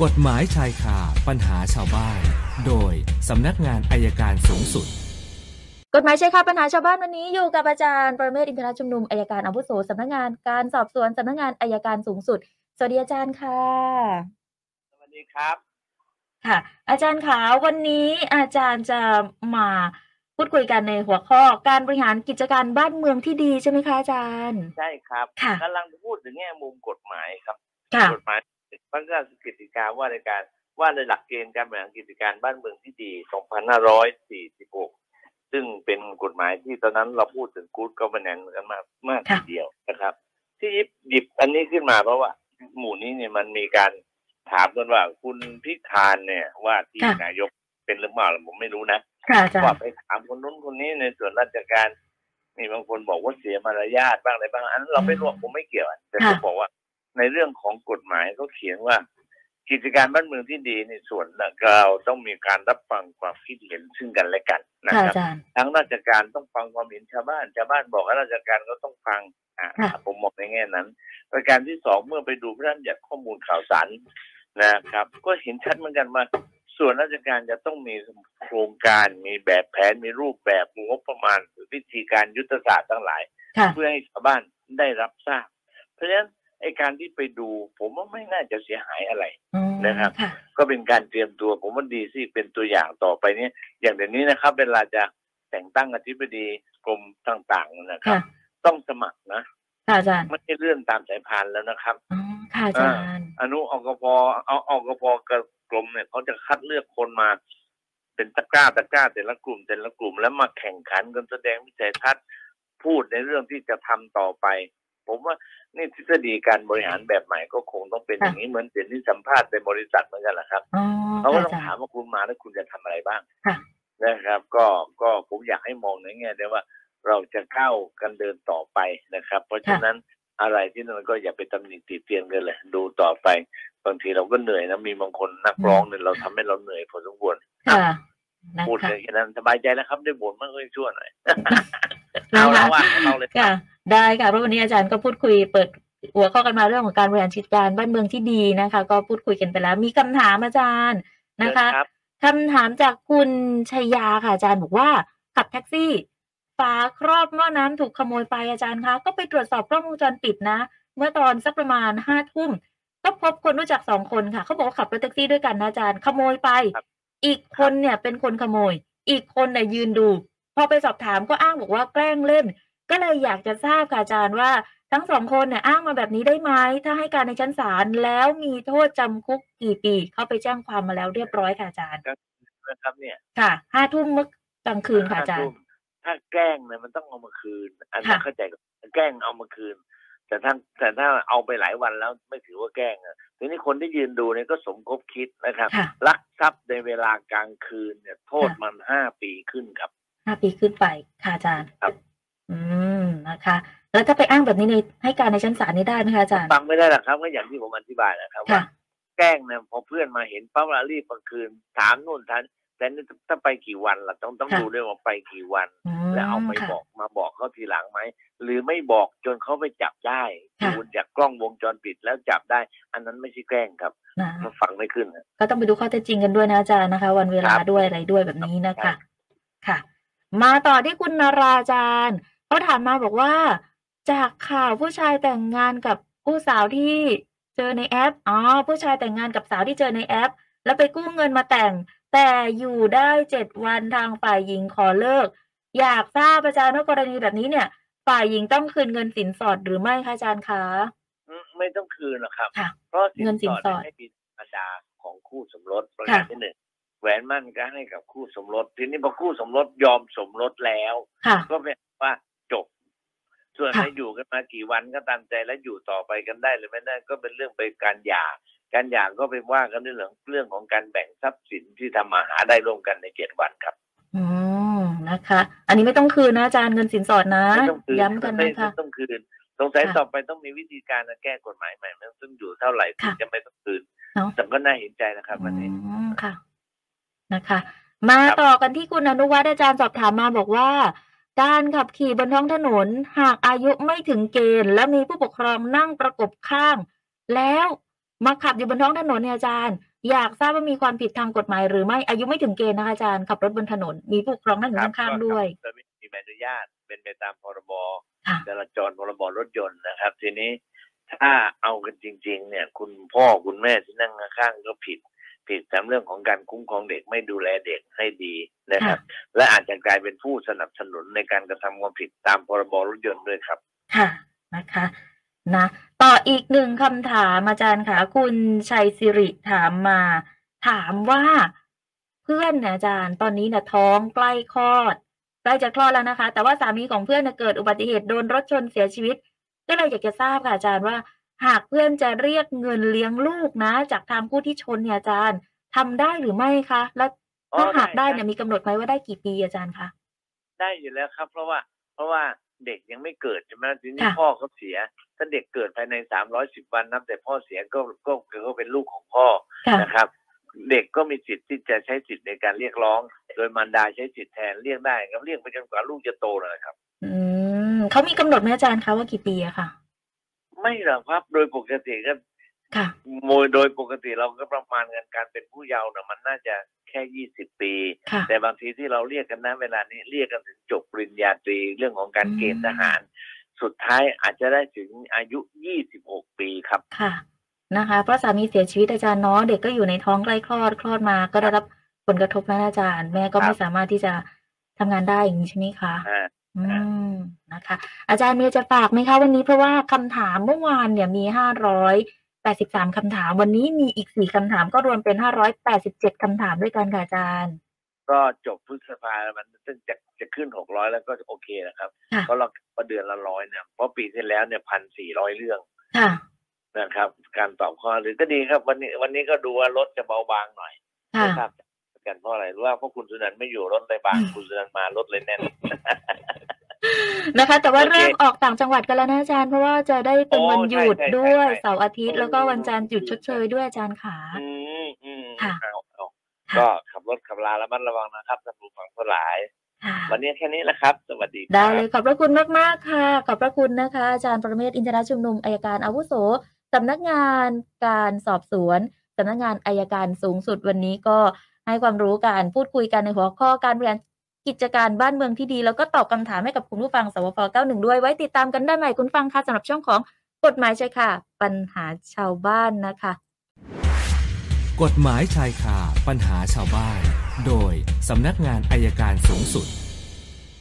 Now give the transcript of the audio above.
กฎหมายชายคาปัญหาชาวบ้าน โดยสำนักงานอายการสูงสุด กฎหมายชายคาปัญหาชาวบ้านวันนี้อยู่กับอาจารย์ประเมศอินทรชุมนุมอายการอาวุโสสำนักงานการสอบสวนสำนักงานอายการสูงสุด สวัสดีอาจารย์ค่ะ สวัสดีครับ ค่ะ อาจารย์ขาวันนี้อาจารย์จะมาพูดคุยกันในหัวข้อการบริหารกิจการบ้านเมืองที่ดีใช่ไหมคะอาจารย์ ใช่ครับค่ะกำลังพูดถึงแง่มุมกฎหมายครับค่ะกฎหมาย พระราชกิจการว่าในการว่าในหลักเกณฑ์การบริหารกิจการบ้านเมืองที่ดี 2546 ซึ่งเป็นกฎหมายที่ตอนนั้นเราพูดถึงกู๊ดก็มาแนนกันมากมากค่ะทีเดียวนะครับ ที่หยิบหยิบอันนี้ขึ้นมาเพราะว่า หมู่นี้เนี่ยมันมีการถามกันว่าคุณพิธานเนี่ยว่าที่ค่ะนายกเป็นหรือเปล่าผมไม่รู้นะค่ะอาจารว่าย์ไปถามคนนู้นคนนี้ในส่วนราชการมีบางคนบอกว่าเสียมารยาทบ้างอะไรบ้างอันนั้นเราไม่รู้ผมไม่เกี่ยวอะแต่ผมบอกว่า ในเรื่องของกฎหมายเขาเขียนว่า กิจการบ้านเมืองที่ดีในส่วนเราต้องมีการรับฟังความคิดเห็นซึ่งกันและกันนะค่ะครัอาบจารย์ทั้งราชการต้องฟังความเห็นชาวบ้านชาวบ้านบอกว่าราชการก็ต้องฟังอ่าค่ะผมมองในแง่นั้น ประการที่สองเมื่อไปดูพระราชบัญญัติข้อมูลข่าวสารนะครับ ก็เห็นชัดเหมือนกันว่าส่วนราชการจะต้องมีโครงการมีแบบแผนมีรูปแบบงบประมาณวิธีการยุทธศาสตร์ทั้งหลายค่ะเพื่อให้ชาวบ้านได้รับทราบ เพราะฉะนั้น ไอการที่ไปดู ผมว่าไม่น่าจะเสียหายอะไรอืมนะครับค่ะก็เป็นการเตรียมตัว ผมว่าดีสิเป็นตัวอย่างต่อไปเนี้อย่างเดี๋ยวนี้นะครับ เวลาจะแต่งตั้งอธิบดีกรมต่างๆนะครับค่ะต้องสมัครนะค่ะอาจารย์ไม่ใช่เลื่อนตามสายพานแล้วนะครับอ๋อค่ะอาจารย์อนุอกพเอาอกพกับกรมเนี่ยเขาจะคัดเลือกคนมา เป็นตะกร้าตะกร้าแต่ละกลุ่มแต่ละกลุ่มแล้วมาแข่งขันกันแสดงวิสัยทัศน์พูดในเรื่องที่จะทำต่อไป ผมว่านี่ทฤษฎีการบริหารแบบใหม่ก็คงต้องเป็นอย่างนี้เหมือนเสียงที่สัมภาษณ์ในบริษัทเหมือนกันแหละครับอ๋อเขาก็ค่ะต้ออางจารถามย์ว่าคุณมาแล้วคุณจะทำอะไรบ้างค่ะนะครับ ก็ก็ผมอยากให้มองในแง่ได้ว่าเราจะก้าวกันเดินต่อไปนะครับ เพราะฉะนั้นอะไรที่นั่นก็อย่าไปตำหนิติเตียนกันเลยดูต่อไป บางทีเราก็เหนื่อยนะมีบางคนนักร้องเนี่ยเราทำให้เราเหนื่อยพอสมควรค่ะนะพูดคะแค่นั้นสบายใจแล้วครับได้บ่นมากเลยชั่วหน่อยนะเอาคะละว่าเอาเลยค่ะ ได้ค่ะเพราะวันนี้อาจารย์ก็พูดคุยเปิดหัวข้อกันมาเรื่องของการบริหารจัดการบ้านเมืองที่ดีนะคะ ก็พูดคุยกันไปแล้ว มีคำถามอาจารย์นะคะครับคำถามจากคุณชัยยาค่ะอาจารย์บอกว่าขับแท็กซี่ฝาครอบหม้อน้ำถูกขโมยไปอาจารย์คะก็ไปตรวจสอบกล้องวงจรปิดนะ เมื่อตอนสักประมาณห้าทุ่มก็พบคนรู้จักสองคนค่ะเขาบอกว่าขับรถแท็กซี่ด้วยกันนะอาจารย์ขโมยไปครับอีกคนเนี่ยเป็นคนขโมย อีกคนเนี่ยยืนดู พอไปสอบถามก็อ้างบอกว่าแกล้งเล่น ก็เลยอยากจะทราบค่ะอาจารย์ว่าทั้งสองคนเนี่ยอ้างมาแบบนี้ได้ไหมถ้าให้การในชั้นศาลแล้วมีโทษจำคุกกี่ปี เข้าไปแจ้งความมาแล้วเรียบร้อยค่ะอาจารย์นะครับเนี่ยค่ะห้าทุ่มเมื่อกลางคืนค่ะอาจารย์ ถ้าแกล้งเนี่ยมันต้องเอามาคืน อันนั้นค่ะเข้าใจกับแกล้งเอามาคืน แต่ถ้าแต่ถ้าเอาไปหลายวันแล้วไม่ถือว่าแกล้งอะทีนี้คนที่ยืนดูเนี่ยก็สมคบคิดนะครับค่ะลักทรัพย์ในเวลากลางคืนเนี่ยโทษมันห้าปีขึ้นครับห้าปีขึ้นไปค่ะอาจารย์ครับอืม นะคะ แล้วถ้าไปอ้างแบบนี้ในให้การในชั้นศาลนี่ได้ไหมคะอาจารย์ฟังไม่ได้หรอกครับก็อย่างที่ผมอธิบายนะครับค่ะว่าแกล้งเนี่ยพอเพื่อนมาเห็นปั๊บแล้วรีบมาคืนถามนู่นถามแต่นี่ถ้าไปกี่วันล่ะต้องต้องค่ะดูด้วยว่าไปกี่วันอืมแล้วเอาไปค่ะบอกมาบอกเขาทีหลังไหมหรือไม่บอกจนเขาไปจับได้ค่ะดูจากกล้องวงจรปิดแล้วจับได้ อันนั้นไม่ใช่แกล้งครับนะมันฟังไม่ขึ้นนะก็ต้องไปดูข้อเท็จจริงกันด้วยนะอาจารย์นะคะ วันเวลาครับด้วยอะไรด้วยแบบนี้นะครัคะบค่ะ มาต่อที่คุณนาราอาจารย์ เขาถามมาบอกว่า จากข่าวผู้ชายแต่งงานกับผู้สาวที่เจอในแอป อ๋อ ผู้ชายแต่งงานกับสาวที่เจอในแอป แล้วไปกู้เงินมาแต่ง แต่อยู่ได้เจ็ดวันทางฝ่ายหญิงขอเลิก อยากทราบอาจารย์ว่ากรณีแบบนี้เนี่ย ฝ่ายหญิงต้องคืนเงินสินสอดหรือไม่คะอาจารย์คะอืมไม่ต้องคืนหรอกครับค่ะเพราะเงินสินสอดให้เป็นธรรมดาของคู่สมรสประค่ะการที่หนึ่งแหวนมั่นก็ให้กับคู่สมรส ทีนี้พอคู่สมรสยอมสมรสแล้วค่ะก็แปลว่าจบ ส่วนค่ะจะอยู่กันมากี่วันก็ตามใจแล้วอยู่ต่อไปกันได้หรือไม่ได้ก็เป็นเรื่องไปการหย่า การหย่าก็เป็นว่ากันในเรื่องเรื่องของการแบ่งทรัพย์สินที่ทำมาหาได้ร่วมกันในเจ็ดวันครับอืมนะคะ อันนี้ไม่ต้องคืนนะอาจารย์เงินสินสอดนะไม่ต้องคืนย้ำกันไม่นะคะไม่ต้องคืนสงสัยค่ะต่อไปต้องมีวิธีการแก้กฎหมายใหม่มันซึ่งอยู่เท่าไหร่ถึงค่ะจะไม่ต้องคืนเนาะแต่ก็น่าเห็นใจนะครับวันนี้อืมค่ะนะคะ มาครับต่อกันที่คุณอนุวัฒน์อาจารย์สอบถามมาบอกว่า การขับขี่บนท้องถนนหากอายุไม่ถึงเกณฑ์ และมีผู้ปกครองนั่งประกบข้าง แล้วมาขับอยู่บนท้องถนนเนี่ยอาจารย์ อยากทราบว่ามีความผิดทางกฎหมายหรือไม่อายุไม่ถึงเกณฑ์นะคะอาจารย์ขับรถบนถนน มีผู้ปกครองนั่งอยู่ครับข้างๆด้วยก็ไม่มีใบอนุญาตเป็นไปตามพรบค่ะจราจรพรบรถยนต์นะครับ ทีนี้ถ้าเอากันจริง ๆ เนี่ย คุณพ่อคุณแม่ที่นั่งข้างๆก็ผิด ผิดตามเรื่องของการคุ้มครองเด็กไม่ดูแลเด็กให้ดีนะครับ และอาจจะกลายเป็นผู้สนับสนุนในการกระทำความผิดตามพรบรถยนต์ด้วยครับ ค่ะนะคะนะต่ออีกหนึ่งคำถามอาจารย์ค่ะ คุณชัยสิริถามมา ถามว่าเพื่อนเนี่ยอาจารย์ตอนนี้เนี่ยท้องใกล้คลอดใกล้จะคลอดแล้วนะคะ แต่ว่าสามีของเพื่อนน่ะเกิดอุบัติเหตุโดนรถชนเสียชีวิต ก็เลยอยากจะทราบค่ะอาจารย์ว่า หากเพื่อนจะเรียกเงินเลี้ยงลูกนะ จากทางผู้ที่ชนเนี่ยอาจารย์ทำได้หรือไม่คะ แล้วอ๋อถ้าหากได้ได้ได้เนี่ยมีกำหนดไหมว่าได้กี่ปีอาจารย์คะได้อยู่แล้วครับ เพราะว่าเพราะว่าเด็กยังไม่เกิดใช่ไหมทีนี้ค่ะ พ่อเขาเสีย ถ้าเด็กเกิดภายในสามร้อยสิบวันนับแต่พ่อเสียก็ก็ก็เป็นลูกของพ่อค่ะ นะครับ เด็กก็มีสิทธิ์ที่จะใช้สิทธิ์ในการเรียกร้อง โดยมารดาใช้สิทธิ์แทนเรียกได้ครับเรียกไปจนกว่าลูกจะโตเลยครับ อืมเขามีกำหนดไหมอาจารย์คะว่ากี่ปีอะค่ะ ไม่หรอกครับโดยปกติก็ค่ะโมยโดยปกติเราก็ประมาณกันการเป็นผู้เยาว์นะมันน่าจะแค่ยี่สิบปีค่ะแต่บางทีที่เราเรียกกันนะเวลานี้เรียกกันถึงจบปริญญาตรีเรื่องของการเกณฑ์ทหาร สุดท้ายอาจจะได้ถึงอายุยี่สิบหกปีครับค่ะนะคะเพราะสามีเสียชีวิตอาจารย์เนาะเด็กก็อยู่ในท้องใกล้คลอดคลอดมา ก็ได้รับผลกระทบนะอาจารย์ แม่ก็ครับไม่สามารถที่จะทำงานได้อย่างนี้ใช่ไหมคะอ่าอืม นะคะ อาจารย์มีจะฝากไหมคะวันนี้เพราะว่าคำถามเมื่อวานเนี่ยมีห้าร้อยแปดสิบสามคำถาม วันนี้มีอีกสี่คำถามก็รวมเป็นห้าร้อยแปดสิบเจ็ดคำถามด้วยกันค่ะอาจารย์ ก็จบพฤษภาแล้วมันซึ่งจะจะขึ้นหกร้อยแล้วก็โอเคนะครับค่ะเพราะเราก็เดือนละร้อยเนี่ยเพราะปีที่แล้วเนี่ยพันสี่ร้อยเรื่องค่ะนะครับ การตอบข้อหรือก็ดีครับ วันนี้วันนี้ก็ดูว่ารถจะเบาบางหน่อยค่ะนะครับกันเพราะอะไรรู้ว่าเพราะคุณสุนันท์ไม่อยู่รถเลยบางอืมคุณสุนันท์มารถเลยแน่น นะคะ แต่ว่าโอเคเริ่มออกต่างจังหวัดกันแล้วนะอาจารย์ เพราะว่าจะได้เป็นโอ้วันหยุดใช่ใช่ด้วยใช่เสาร์อาทิตย์โอ้แล้วก็วันจันทร์หยุดชดเชยด้วยอาจารย์ขาอืมอืมค่ะเอาเอาค่ะก็ขับรถขับลาระมัดระวังนะครับท่านผู้ฟังทั้งหลายค่ะวันนี้แค่นี้แหละครับ สวัสดีครับได้เลยขอบพระคุณมากๆค่ะ ขอบพระคุณนะคะ อาจารย์ประเมศอินทรชุมนุมอายการอาวุโสสำนักงานการสอบสวนสำนักงานอายการสูงสุดวันนี้ก็ให้ความรู้การพูดคุยกันในหัวข้อการบริหาร กิจการบ้านเมืองที่ดี แล้วก็ตอบคำถามให้กับคุณผู้ฟังสวพ91 ด้วย ไว้ติดตามกันได้ใหม่คุณฟังค่ะสำหรับช่องของกฎหมายใช่ค่ะปัญหาชาวบ้านนะคะ กฎหมายชายคาปัญหาชาวบ้าน โดยสำนักงานอายการสูงสุด